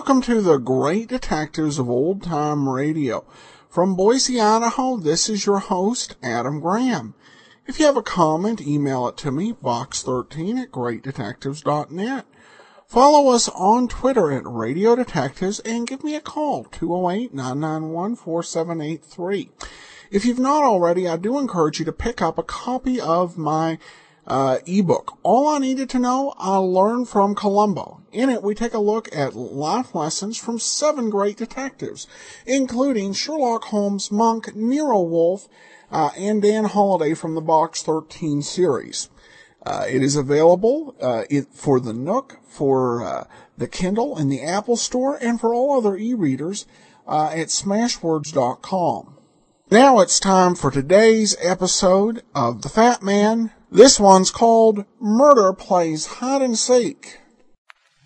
Welcome to the Great Detectives of Old Time Radio. From Boise, Idaho, this is your host, Adam Graham. If you have a comment, email it to me, box13 at greatdetectives.net. Follow us on Twitter at Radio Detectives and give me a call, 208-991-4783. If you've not already, I do encourage you to pick up a copy of my uh, ebook. All I needed to know, I learned from Columbo. In it, we take a look at life lessons from seven great detectives, including Sherlock Holmes, Monk, Nero Wolfe, uh, and Dan Holliday from the Box 13 series. Uh, it is available uh, it, for the Nook, for uh, the Kindle and the Apple Store, and for all other e-readers uh, at smashwords.com. Now it's time for today's episode of The Fat Man. This one's called Murder Plays Hide and Seek.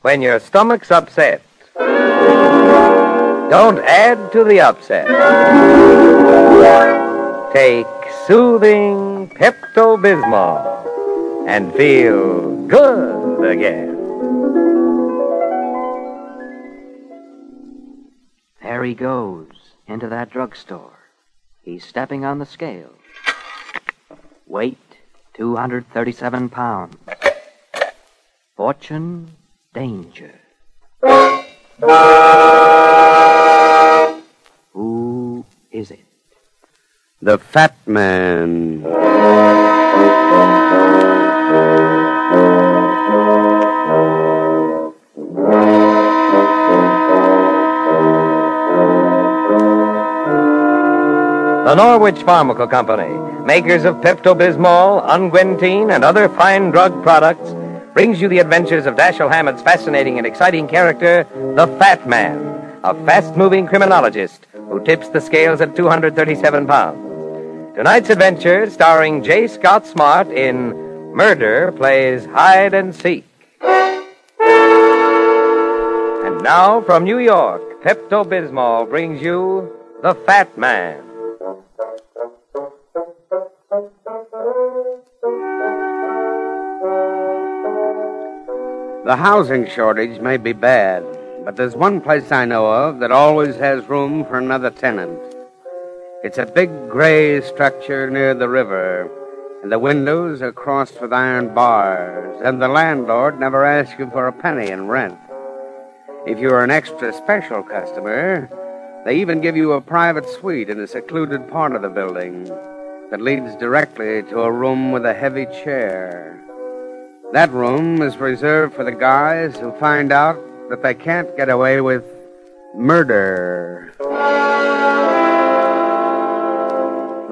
When your stomach's upset, don't add to the upset. Take soothing Pepto Bismol and feel good again. There he goes into that drugstore. He's stepping on the scale. Weight 237 pounds. Fortune danger. Who is it? The Fat Man. The Norwich Pharmacal Company, makers of Pepto Bismol, Unguentine, and other fine drug products, brings you the adventures of Dashiell Hammett's fascinating and exciting character, the Fat Man, a fast moving criminologist who tips the scales at 237 pounds. Tonight's adventure, starring J. Scott Smart in Murder, plays Hide and Seek. And now, from New York, Pepto Bismol brings you The Fat Man. The housing shortage may be bad, but there's one place I know of that always has room for another tenant. It's a big gray structure near the river, and the windows are crossed with iron bars, and the landlord never asks you for a penny in rent. If you're an extra special customer, they even give you a private suite in a secluded part of the building that leads directly to a room with a heavy chair. That room is reserved for the guys who find out that they can't get away with murder.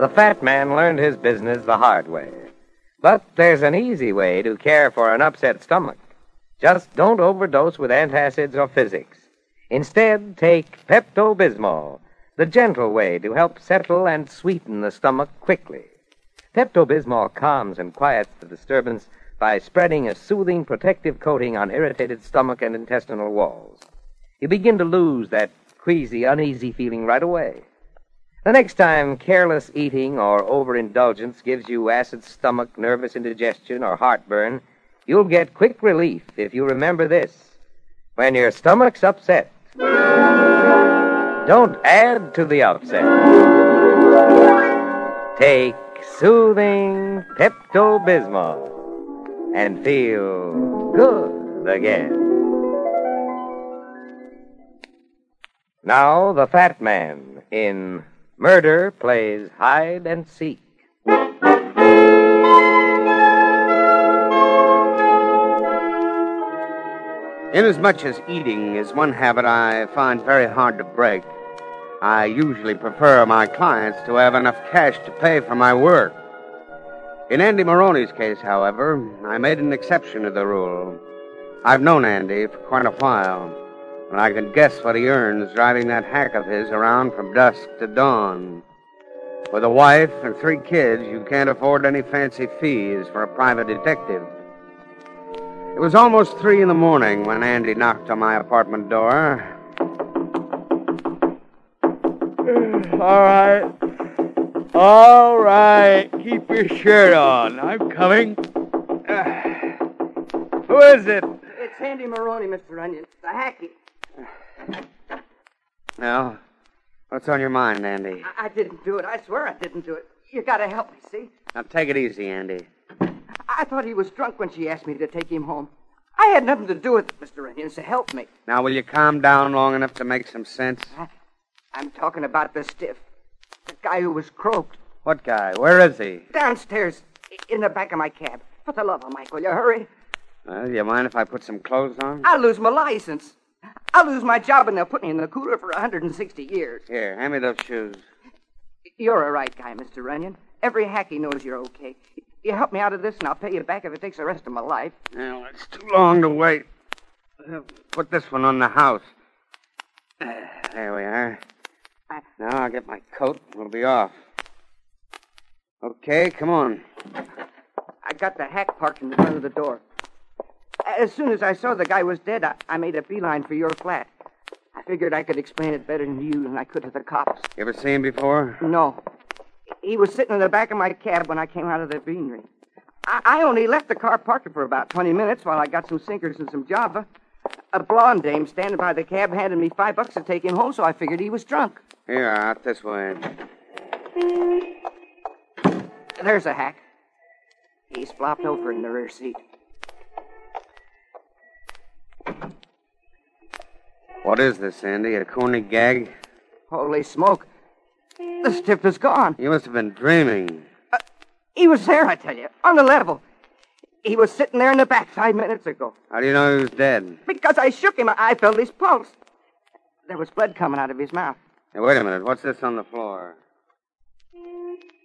The fat man learned his business the hard way. But there's an easy way to care for an upset stomach. Just don't overdose with antacids or physics. Instead, take Pepto Bismol, the gentle way to help settle and sweeten the stomach quickly. Pepto Bismol calms and quiets the disturbance by spreading a soothing protective coating on irritated stomach and intestinal walls. You begin to lose that queasy, uneasy feeling right away. The next time careless eating or overindulgence gives you acid stomach, nervous indigestion, or heartburn, you'll get quick relief if you remember this. When your stomach's upset, don't add to the upset. Take soothing Pepto Bismol and feel good again. Now, the fat man in Murder plays Hide and Seek. Inasmuch as eating is one habit I find very hard to break, I usually prefer my clients to have enough cash to pay for my work. In Andy Maroney's case, however, I made an exception to the rule. I've known Andy for quite a while. and I can guess what he earns driving that hack of his around from dusk to dawn. With a wife and three kids, you can't afford any fancy fees for a private detective. It was almost three in the morning when Andy knocked on my apartment door. All right. All right. Keep your shirt on. I'm coming. who is it? It's Andy Maroney, Mr. Runyon. The hacky. Now, what's on your mind, Andy? I, I didn't do it. I swear I didn't do it. You gotta help me, see? Now, take it easy, Andy. I thought he was drunk when she asked me to take him home. I had nothing to do with it, Mr. Runyon, so help me. Now, will you calm down long enough to make some sense? I'm talking about the stiff. The guy who was croaked. What guy? Where is he? Downstairs, in the back of my cab. For the love of Mike, will you hurry? Well, you mind if I put some clothes on? I'll lose my license. I'll lose my job, and they'll put me in the cooler for 160 years. Here, hand me those shoes. You're a right guy, Mr. Runyon. Every hacky knows you're okay. You help me out of this, and I'll pay you back if it takes the rest of my life. Well, it's too long to wait. Put this one on the house. There we are. Now I'll get my coat. We'll be off. Okay, come on. I got the hack parked in the front of the door. As soon as I saw the guy was dead, I, I made a beeline for your flat. I figured I could explain it better to you than I could to the cops. You ever seen him before? No. He was sitting in the back of my cab when I came out of the beanery. I, I only left the car parked for about 20 minutes while I got some sinkers and some java. A blonde dame standing by the cab handed me five bucks to take him home, so I figured he was drunk. Here, out this way. There's a hack. He's flopped over in the rear seat. What is this, Andy? A corny gag? Holy smoke. The stiff is gone. You must have been dreaming. Uh, he was there, I tell you, on the level. He was sitting there in the back five minutes ago. How do you know he was dead? Because I shook him, I felt his pulse. There was blood coming out of his mouth. Hey, wait a minute. What's this on the floor?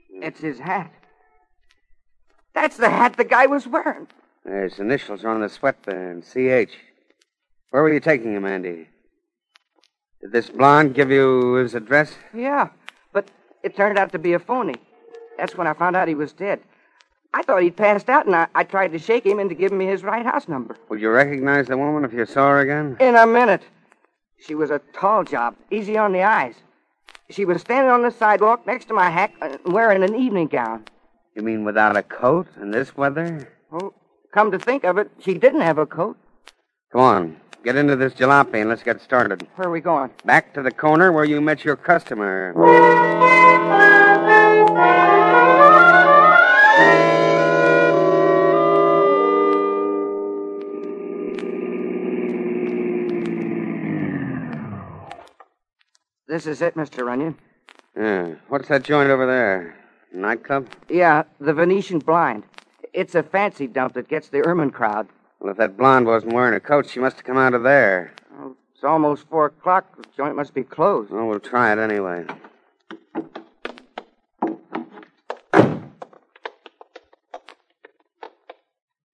It's his hat. That's the hat the guy was wearing. His initials are on the sweatband. CH. Where were you taking him, Andy? Did this blonde give you his address? Yeah, but it turned out to be a phony. That's when I found out he was dead. I thought he'd passed out, and I, I tried to shake him into giving me his right house number. Would you recognize the woman if you saw her again? In a minute. She was a tall job, easy on the eyes. She was standing on the sidewalk next to my hack, uh, wearing an evening gown. You mean without a coat in this weather? Oh, come to think of it, she didn't have a coat. Come on. Get into this jalopy and let's get started. Where are we going? Back to the corner where you met your customer. This is it, Mr. Runyon. Yeah. What's that joint over there? Nightclub? Yeah, the Venetian blind. It's a fancy dump that gets the ermine crowd. Well, if that blonde wasn't wearing a coat, she must have come out of there. Oh, it's almost four o'clock. The joint must be closed. Well, we'll try it anyway.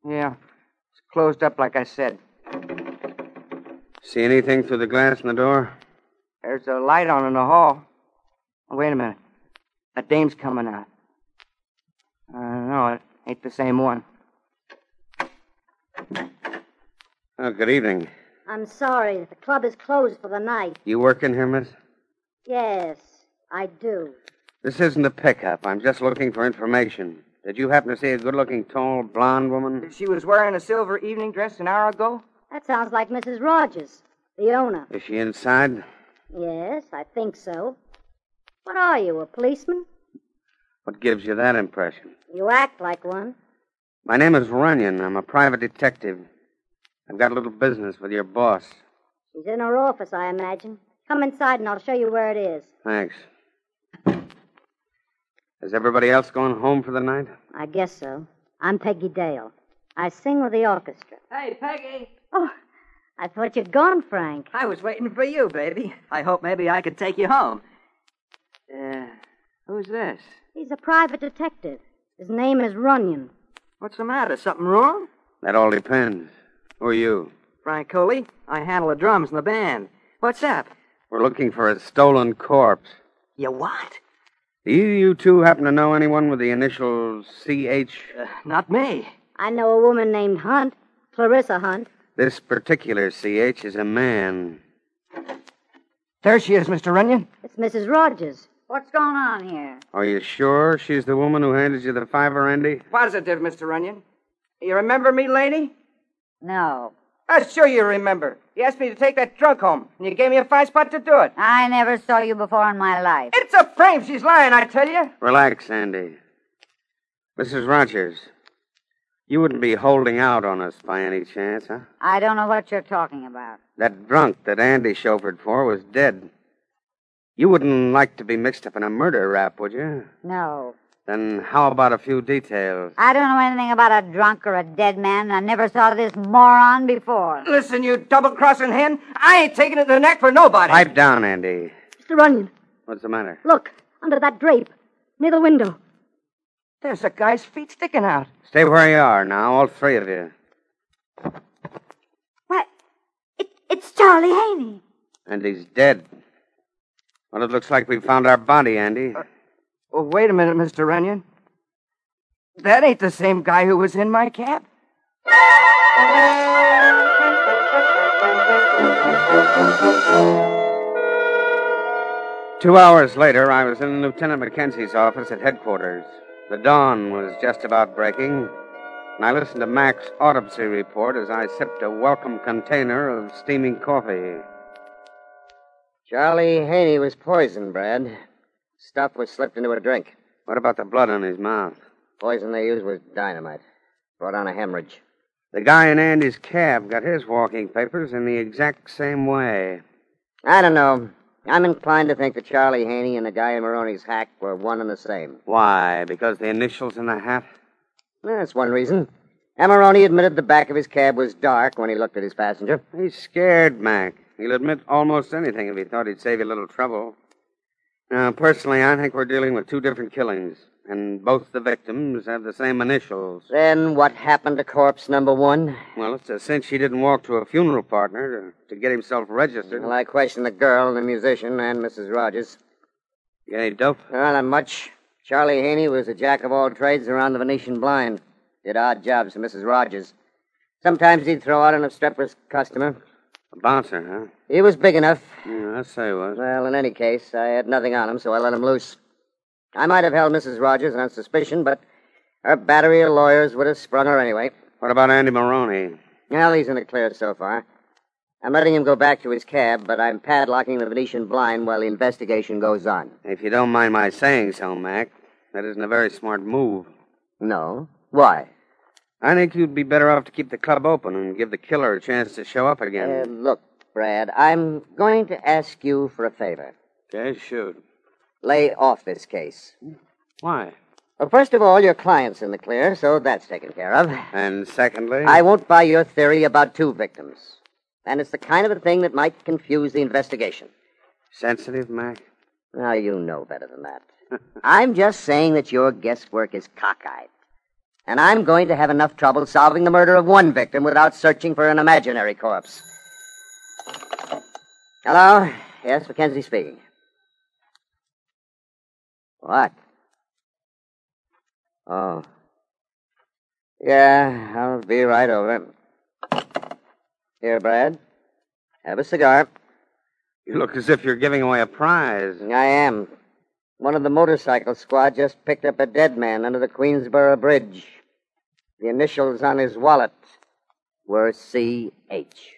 Yeah, it's closed up like I said. See anything through the glass in the door? There's a light on in the hall. Oh, wait a minute. A dame's coming out. Uh, no, it ain't the same one. Oh, good evening. I'm sorry. The club is closed for the night. You working here, miss? Yes, I do. This isn't a pickup. I'm just looking for information. Did you happen to see a good looking, tall, blonde woman? She was wearing a silver evening dress an hour ago. That sounds like Mrs. Rogers, the owner. Is she inside? Yes, I think so. What are you, a policeman? What gives you that impression? You act like one. My name is Runyon. I'm a private detective. I've got a little business with your boss. She's in her office, I imagine. Come inside and I'll show you where it is. Thanks. Is everybody else going home for the night? I guess so. I'm Peggy Dale. I sing with the orchestra. Hey, Peggy. Oh, I thought you'd gone, Frank. I was waiting for you, baby. I hope maybe I could take you home. Uh, who's this? He's a private detective. His name is Runyon. What's the matter? Something wrong? That all depends. Who are you? Frank Coley. I handle the drums in the band. What's up? We're looking for a stolen corpse. You what? Do you, you two happen to know anyone with the initials CH? Uh, not me. I know a woman named Hunt, Clarissa Hunt. This particular CH is a man. There she is, Mr. Runyon. It's Mrs. Rogers. What's going on here? Are you sure she's the woman who handed you the fiver, Andy? Positive, Mr. Runyon. You remember me, lady? No. I'm sure you remember. You asked me to take that drunk home, and you gave me a fine spot to do it. I never saw you before in my life. It's a frame. She's lying, I tell you. Relax, Andy. Mrs. Rogers, you wouldn't be holding out on us by any chance, huh? I don't know what you're talking about. That drunk that Andy chauffeured for was dead. You wouldn't like to be mixed up in a murder rap, would you? No. Then how about a few details? I don't know anything about a drunk or a dead man. I never saw this moron before. Listen, you double-crossing hen. I ain't taking it to the neck for nobody. Pipe down, Andy. Mr. Runyon, What's the matter? look, under that drape, near the window. There's a guy's feet sticking out. Stay where you are now, all three of you. What? It, it's Charlie Haney. And he's dead. Well, it looks like we found our body, Andy. Uh, oh, wait a minute, Mr. Runyon. That ain't the same guy who was in my cab. Two hours later, I was in Lieutenant Mackenzie's office at headquarters. The dawn was just about breaking, and I listened to Mac's autopsy report as I sipped a welcome container of steaming coffee. Charlie Haney was poisoned, Brad. Stuff was slipped into a drink. What about the blood on his mouth? Poison they used was dynamite. Brought on a hemorrhage. The guy in Andy's cab got his walking papers in the exact same way. I don't know. I'm inclined to think that Charlie Haney and the guy in Maroney's hack were one and the same. Why? Because the initials in the hat? That's one reason. Maroney admitted the back of his cab was dark when he looked at his passenger. He's scared, Mac. He'll admit almost anything if he thought he'd save you a little trouble. Now, personally, I think we're dealing with two different killings, and both the victims have the same initials. Then what happened to corpse number one? Well, it's a cinch he didn't walk to a funeral partner to, to get himself registered. Well, I questioned the girl, the musician, and Mrs. Rogers. You any dope? Well, not much. Charlie Haney was a jack of all trades around the Venetian blind. Did odd jobs for Mrs. Rogers. Sometimes he'd throw out an obstreperous customer. A bouncer, huh? He was big enough. Yeah, I'd say he was. Well, in any case, I had nothing on him, so I let him loose. I might have held Mrs. Rogers on suspicion, but her battery of lawyers would have sprung her anyway. What about Andy Maroney? Well, he's in the clear so far. I'm letting him go back to his cab, but I'm padlocking the Venetian blind while the investigation goes on. If you don't mind my saying so, Mac, that isn't a very smart move. No? Why? I think you'd be better off to keep the club open and give the killer a chance to show up again. Uh, look, Brad, I'm going to ask you for a favor. Okay, shoot. Lay off this case. Why? Well, first of all, your client's in the clear, so that's taken care of. And secondly, I won't buy your theory about two victims. And it's the kind of a thing that might confuse the investigation. sensitive, Mac. Now, you know better than that. I'm just saying that your guesswork is cockeyed. And I'm going to have enough trouble solving the murder of one victim without searching for an imaginary corpse. Hello? Yes, Mackenzie speaking. What? Oh. Yeah, I'll be right over. Here, Brad. Have a cigar. You look as if you're giving away a prize. I am. One of the motorcycle squad just picked up a dead man under the Queensboro Bridge. The initials on his wallet were C.H.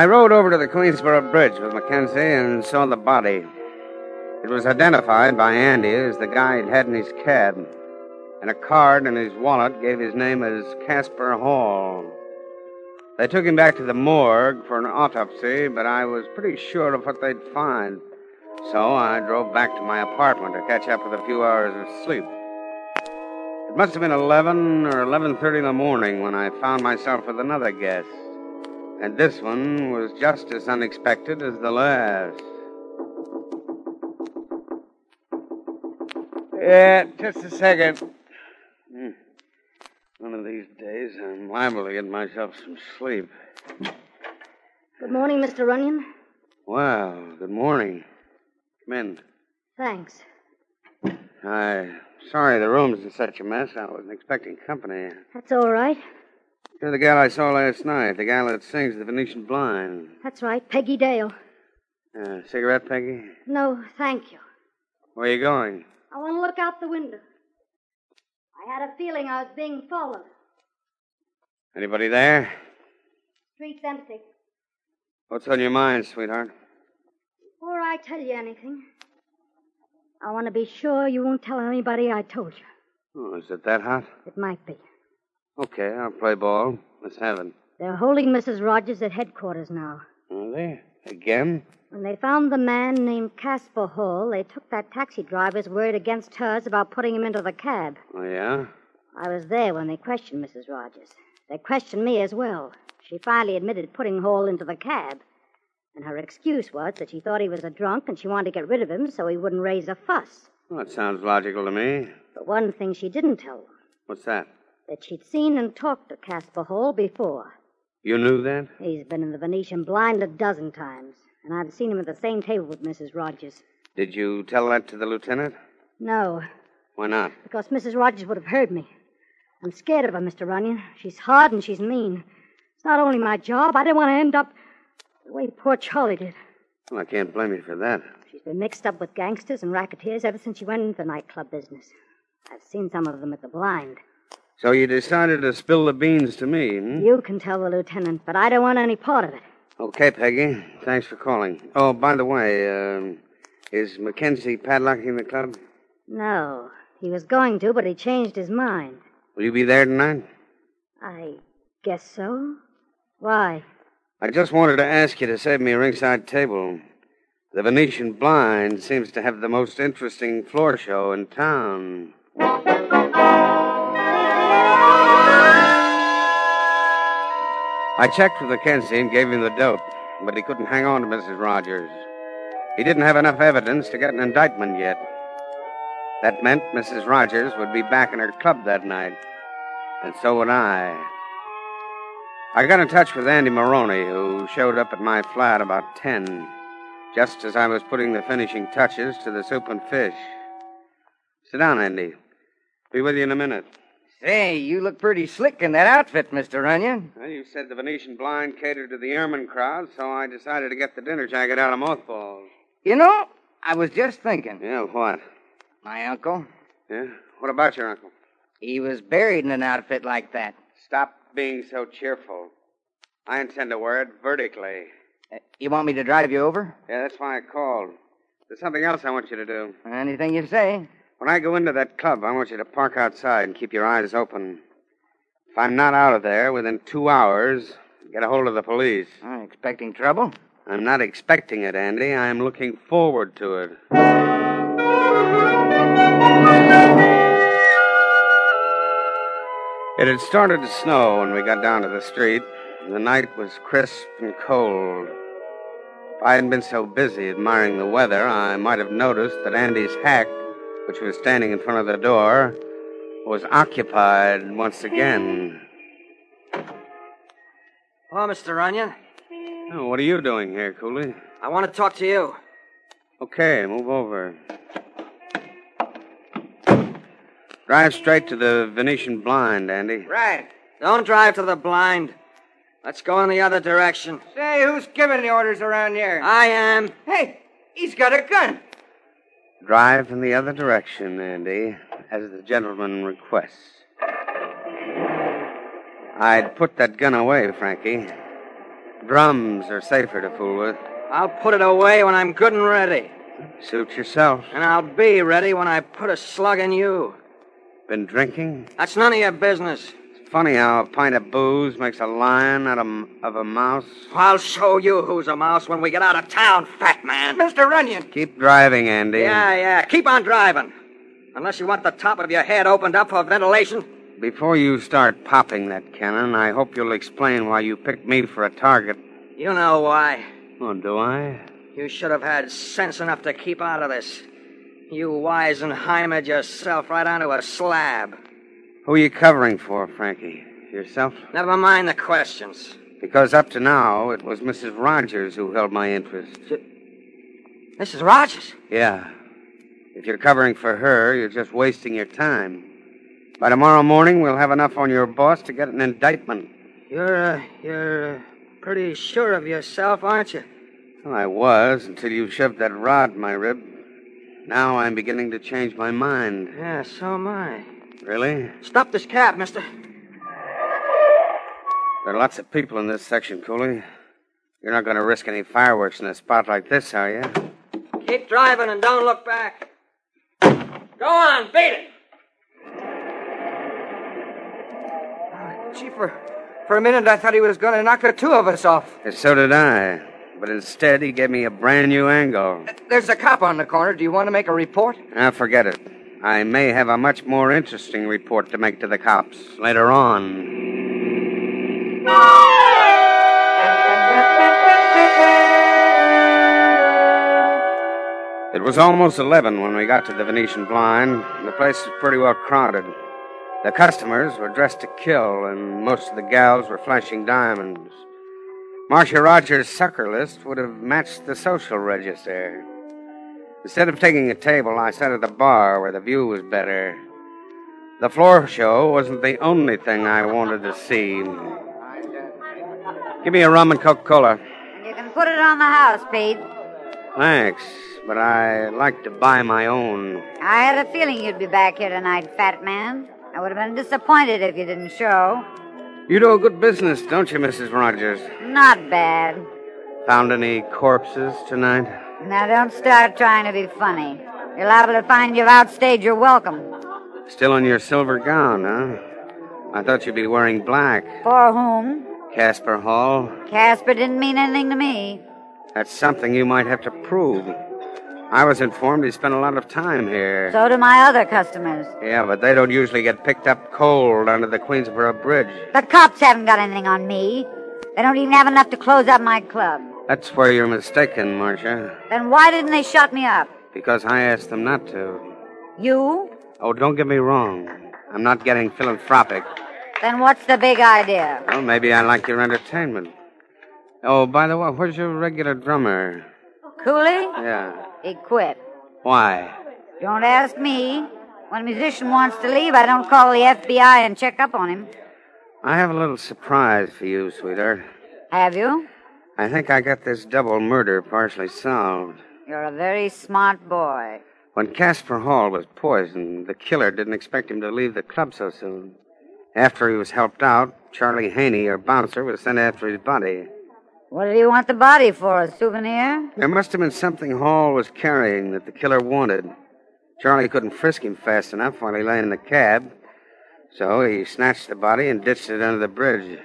I rode over to the Queensboro Bridge with Mackenzie and saw the body. It was identified by Andy as the guy he'd had in his cab, and a card in his wallet gave his name as Casper Hall. They took him back to the morgue for an autopsy, but I was pretty sure of what they'd find. So I drove back to my apartment to catch up with a few hours of sleep. It must have been 11 or 11.30 in the morning when I found myself with another guest. And this one was just as unexpected as the last. Yeah, just a second. Hmm. One of these days, I'm liable to get myself some sleep. Good morning, Mr. Runyon. Well, good morning. Come in. Thanks. I sorry the room's in such a mess. I wasn't expecting company. That's all right. You're the gal I saw last night, the gal that sings the Venetian Blind. That's right. Peggy Dale. Uh, cigarette, Peggy? No, thank you. Where are you going? I want to look out the window. I had a feeling I was being followed. Anybody there? Street's empty. What's on your mind, sweetheart? Before I tell you anything, I want to be sure you won't tell anybody I told you. Oh, is it that hot? It might be. Okay, I'll play ball. Let's have it. They're holding Mrs. Rogers at headquarters now. Are they? Again? When they found the man named Casper Hall, they took that taxi driver's word against hers about putting him into the cab. Oh, yeah? I was there when they questioned Mrs. Rogers. They questioned me as well. She finally admitted putting Hall into the cab. And her excuse was that she thought he was a drunk and she wanted to get rid of him so he wouldn't raise a fuss. Well, that sounds logical to me. But one thing she didn't tell them What's that? That she'd seen and talked to Casper Hall before. You knew that? He's been in the Venetian blind a dozen times, and I've seen him at the same table with Mrs. Rogers. Did you tell that to the lieutenant? No, Why not? because Mrs. Rogers would have heard me. I'm scared of her, Mr. Runyon. She's hard and she's mean. It's not only my job, I didn't want to end up the way poor Charlie did. Well, I can't blame you for that. She's been mixed up with gangsters and racketeers ever since she went into the nightclub business. I've seen some of them at the blind. So you decided to spill the beans to me, hmm? You can tell the lieutenant, but I don't want any part of it. Okay, Peggy. Thanks for calling. Oh, by the way, um, is Mackenzie padlocking the club? No, he was going to, but he changed his mind. Will you be there tonight? I guess so. Why? I just wanted to ask you to save me a ringside table. The Venetian Blind seems to have the most interesting floor show in town. I checked with Mackenzie and gave him the dope, but he couldn't hang on to Mrs. Rogers. He didn't have enough evidence to get an indictment yet. That meant Mrs. Rogers would be back in her club that night, and so would I. I got in touch with Andy Maroney, who showed up at my flat about 10, just as I was putting the finishing touches to the soup and fish. Sit down, Andy. Be with you in a minute. Say, you look pretty slick in that outfit, Mr. Runyon. Well, you said the Venetian blind catered to the ermine crowd, so I decided to get the dinner jacket out of mothballs. You know, I was just thinking. Yeah, what? My uncle, Yeah? What about your uncle? he was buried in an outfit like that. Stop being so cheerful. I intend to wear it vertically. Uh, You want me to drive you over? Yeah, that's why I called. There's something else I want you to do. Anything you say. When I go into that club, I want you to park outside and keep your eyes open. If I'm not out of there within two hours, get a hold of the police. I'm expecting trouble. I'm not expecting it, Andy. I'm looking forward to it. It had started to snow when we got down to the street. And the night was crisp and cold. If I hadn't been so busy admiring the weather, I might have noticed that Andy's hack, which was standing in front of the door, was occupied once again. Hello, Mr. Runyon. Oh, what are you doing here, Cooley? I want to talk to you. Okay, move over. Drive straight to the Venetian blind, Andy. Right. Don't drive to the blind. Let's go in the other direction. Say, who's giving the orders around here? I am. Hey, he's got a gun. Drive in the other direction, Andy, as the gentleman requests. I'd put that gun away, Frankie. Drums are safer to fool with. I'll put it away when I'm good and ready. Suit yourself. And I'll be ready when I put a slug in you. Been drinking? That's none of your business. Funny how a pint of booze makes a lion out of, of a mouse? I'll show you who's a mouse when we get out of town, fat man. Mr. Runyon. Keep driving, Andy. Yeah, yeah. Keep on driving. Unless you want the top of your head opened up for ventilation. Before you start popping that cannon, I hope you'll explain why you picked me for a target. You know why. Oh, do I? You should have had sense enough to keep out of this. You Weisenheimed yourself right onto a slab. Who are you covering for, Frankie? Yourself? Never mind the questions. Because up to now, it was Mrs. Rogers who held my interest. Mrs. Rogers? Yeah. If you're covering for her, you're just wasting your time. By tomorrow morning, we'll have enough on your boss to get an indictment. You're, uh, you're uh, pretty sure of yourself, aren't you? Well, I was until you shoved that rod in my rib. Now I'm beginning to change my mind. Yeah, so am I. Really? Stop this cab, mister. There are lots of people in this section, Cooley. You're not going to risk any fireworks in a spot like this, are you? Keep driving and don't look back. Go on, beat it. Gee, for, for a minute I thought he was going to knock the two of us off. So did I. But instead, he gave me a brand new angle. There's a cop on the corner. Do you want to make a report? Ah, forget it. I may have a much more interesting report to make to the cops later on. It was almost 11 when we got to the Venetian blind. The place was pretty well crowded. The customers were dressed to kill, and most of the gals were flashing diamonds. Marcia Rogers' sucker list would have matched the social register. Instead of taking a table, I sat at the bar where the view was better. The floor show wasn't the only thing I wanted to see. Give me a rum and Coca Cola. You can put it on the house, Pete. Thanks, but I like to buy my own. I had a feeling you'd be back here tonight, fat man. I would have been disappointed if you didn't show. You do a good business, don't you, Mrs. Rogers? Not bad. Found any corpses tonight? Now don't start trying to be funny. You're liable to find you've outstayed your welcome. Still in your silver gown, huh? I thought you'd be wearing black. For whom? Casper Hall. Casper didn't mean anything to me. That's something you might have to prove. I was informed he spent a lot of time here. So do my other customers. Yeah, but they don't usually get picked up cold under the Queensboro Bridge. The cops haven't got anything on me. They don't even have enough to close up my club. That's where you're mistaken, Marcia. Then why didn't they shut me up? Because I asked them not to. You? Oh, don't get me wrong. I'm not getting philanthropic. Then what's the big idea? Well, maybe I like your entertainment. Oh, by the way, where's your regular drummer? Cooley? Yeah. He quit. Why? Don't ask me. When a musician wants to leave, I don't call the FBI and check up on him. I have a little surprise for you, sweetheart. Have you? I think I got this double murder partially solved. You're a very smart boy. When Casper Hall was poisoned, the killer didn't expect him to leave the club so soon. After he was helped out, Charlie Haney, our bouncer, was sent after his body. What did he want the body for? A souvenir? There must have been something Hall was carrying that the killer wanted. Charlie couldn't frisk him fast enough while he lay in the cab, so he snatched the body and ditched it under the bridge.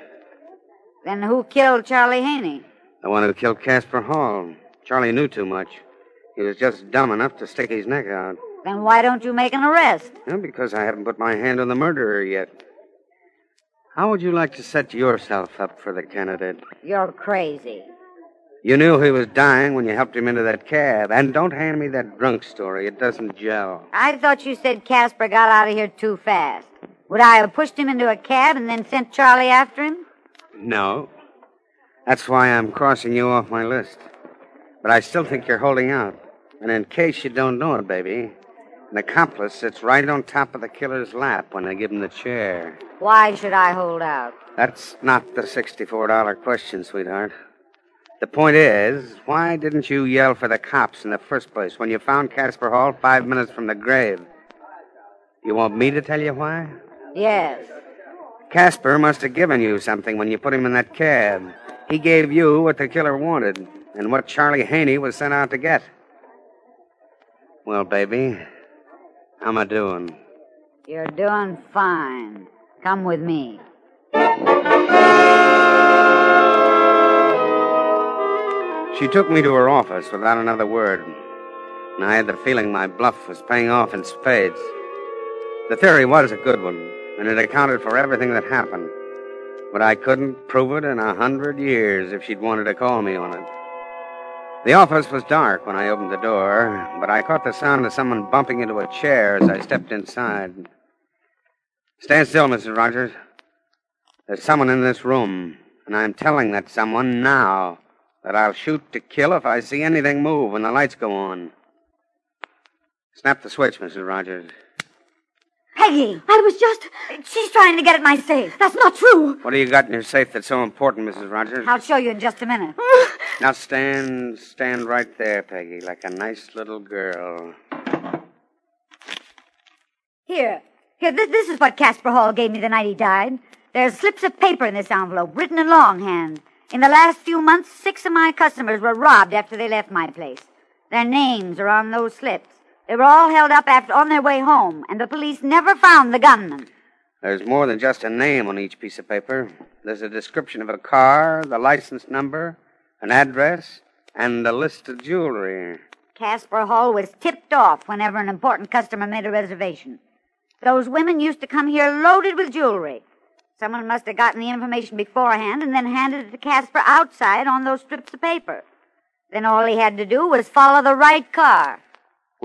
Then who killed Charlie Haney? The one who killed Casper Hall. Charlie knew too much. He was just dumb enough to stick his neck out. Then why don't you make an arrest? Well, because I haven't put my hand on the murderer yet. How would you like to set yourself up for the candidate? You're crazy. You knew he was dying when you helped him into that cab. And don't hand me that drunk story. It doesn't gel. I thought you said Casper got out of here too fast. Would I have pushed him into a cab and then sent Charlie after him? No. That's why I'm crossing you off my list. But I still think you're holding out. And in case you don't know it, baby, an accomplice sits right on top of the killer's lap when they give him the chair. Why should I hold out? That's not the $64 question, sweetheart. The point is, why didn't you yell for the cops in the first place when you found Casper Hall five minutes from the grave? You want me to tell you why? Yes. Casper must have given you something when you put him in that cab. He gave you what the killer wanted and what Charlie Haney was sent out to get. Well, baby, how am I doing? You're doing fine. Come with me. She took me to her office without another word, and I had the feeling my bluff was paying off in spades. The theory was a good one, and it accounted for everything that happened. But I couldn't prove it in a hundred years if she'd wanted to call me on it. The office was dark when I opened the door, but I caught the sound of someone bumping into a chair as I stepped inside. Stand still, Mrs. Rogers. There's someone in this room, and I'm telling that someone now that I'll shoot to kill if I see anything move when the lights go on. Snap the switch, Mrs. Rogers. Peggy! I was just. She's trying to get at my safe. That's not true. What do you got in your safe that's so important, Mrs. Rogers? I'll show you in just a minute. Now stand, stand right there, Peggy, like a nice little girl. Here. Here, this, this is what Casper Hall gave me the night he died. There's slips of paper in this envelope, written in longhand. In the last few months, six of my customers were robbed after they left my place. Their names are on those slips. They were all held up after on their way home, and the police never found the gunman. There's more than just a name on each piece of paper. There's a description of a car, the license number, an address, and a list of jewelry. Casper Hall was tipped off whenever an important customer made a reservation. Those women used to come here loaded with jewelry. Someone must have gotten the information beforehand and then handed it to Casper outside on those strips of paper. Then all he had to do was follow the right car.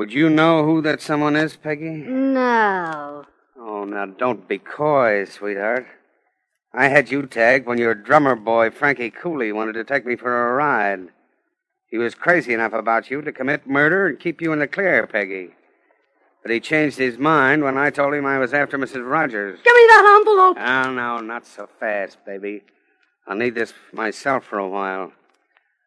Would you know who that someone is, Peggy? No. Oh, now don't be coy, sweetheart. I had you tagged when your drummer boy, Frankie Cooley, wanted to take me for a ride. He was crazy enough about you to commit murder and keep you in the clear, Peggy. But he changed his mind when I told him I was after Mrs. Rogers. Give me that envelope. Oh, no, not so fast, baby. I'll need this myself for a while.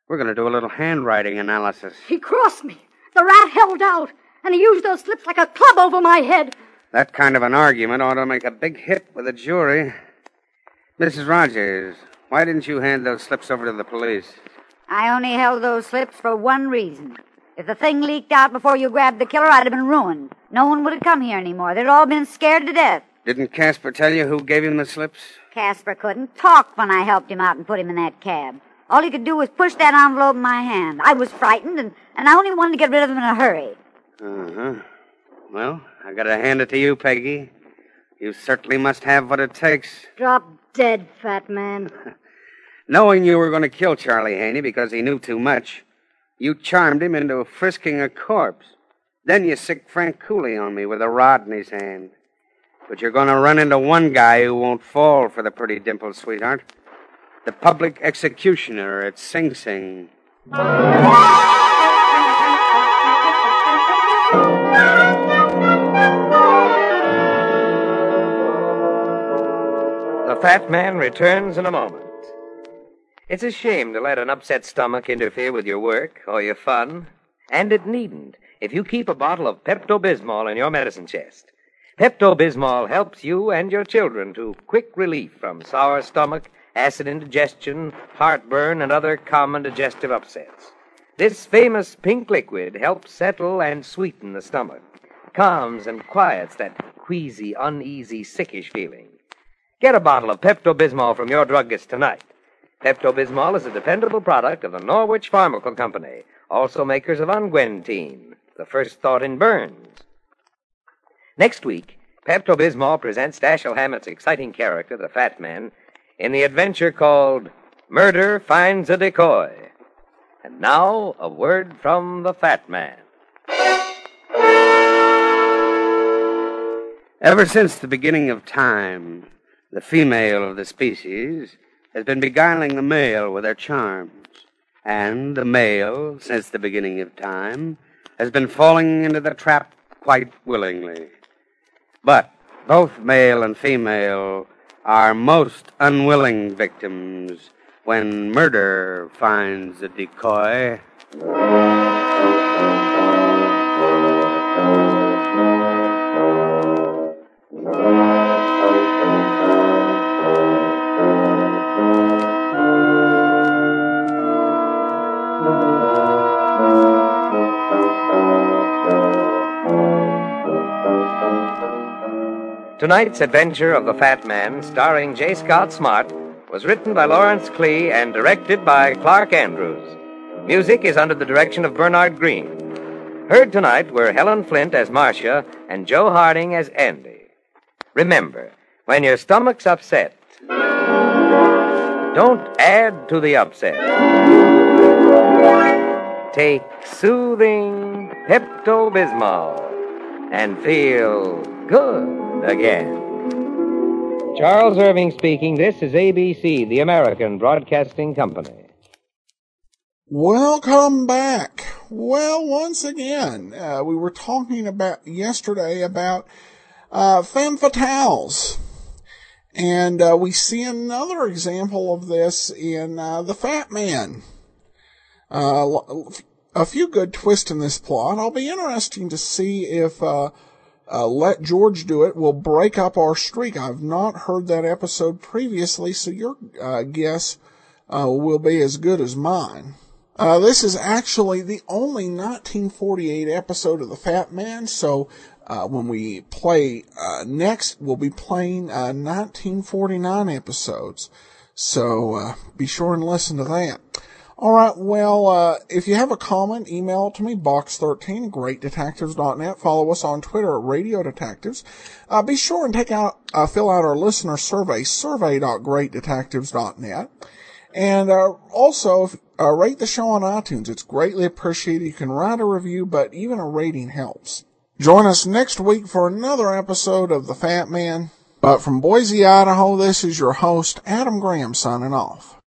We're going to do a little handwriting analysis. He crossed me. The rat held out, and he used those slips like a club over my head. That kind of an argument ought to make a big hit with a jury. Mrs. Rogers, why didn't you hand those slips over to the police? I only held those slips for one reason. If the thing leaked out before you grabbed the killer, I'd have been ruined. No one would have come here anymore. They'd all been scared to death. Didn't Casper tell you who gave him the slips? Casper couldn't talk when I helped him out and put him in that cab. All he could do was push that envelope in my hand. I was frightened, and, and I only wanted to get rid of him in a hurry. Uh huh. Well, I gotta hand it to you, Peggy. You certainly must have what it takes. Drop dead, fat man. Knowing you were going to kill Charlie Haney because he knew too much, you charmed him into frisking a corpse. Then you sicked Frank Cooley on me with a rod in his hand. But you're going to run into one guy who won't fall for the pretty dimple, sweetheart. The public executioner at Sing Sing. The fat man returns in a moment. It's a shame to let an upset stomach interfere with your work or your fun, and it needn't if you keep a bottle of Pepto Bismol in your medicine chest. Pepto Bismol helps you and your children to quick relief from sour stomach, acid indigestion, heartburn, and other common digestive upsets. This famous pink liquid helps settle and sweeten the stomach, calms and quiets that queasy, uneasy, sickish feeling. Get a bottle of Pepto Bismol from your druggist tonight. Pepto Bismol is a dependable product of the Norwich Pharmacal Company, also makers of Unguentine, the first thought in burns. Next week, Pepto Bismol presents Dashiell Hammett's exciting character, the Fat Man, in the adventure called Murder Finds a Decoy. And now, a word from the Fat Man. Ever since the beginning of time, the female of the species has been beguiling the male with her charms. And the male, since the beginning of time, has been falling into the trap quite willingly. But both male and female are most unwilling victims when murder finds a decoy. Tonight's adventure of the Fat Man, starring J. Scott Smart, was written by Lawrence Klee and directed by Clark Andrews. Music is under the direction of Bernard Green. Heard tonight were Helen Flint as Marcia and Joe Harding as Andy. Remember, when your stomach's upset, don't add to the upset. Take soothing Pepto Bismol and feel good again. Charles Irving speaking. This is ABC, the American Broadcasting Company. Welcome back. Well, once again, uh, we were talking about yesterday about uh, femme fatales. And uh, we see another example of this in uh, The Fat Man. Uh, a few good twists in this plot. I'll be interesting to see if uh, uh, Let George Do It We'll break up our streak. I've not heard that episode previously, so your uh, guess will be as good as mine. this is actually the only 1948 episode of The Fat Man, so uh, when we play uh, next, we'll be playing uh, 1949 episodes. So uh, be sure and listen to that. All right. Well, uh, if you have a comment, email it to me, box13, greatdetectives.net. Follow us on Twitter at Radio Detectives. Uh, be sure and take out, fill out our listener survey, survey.greatdetectives.net. And also, if, rate the show on iTunes. It's greatly appreciated. You can write a review, but even a rating helps. Join us next week for another episode of The Fat Man. But from Boise, Idaho, this is your host, Adam Graham, signing off.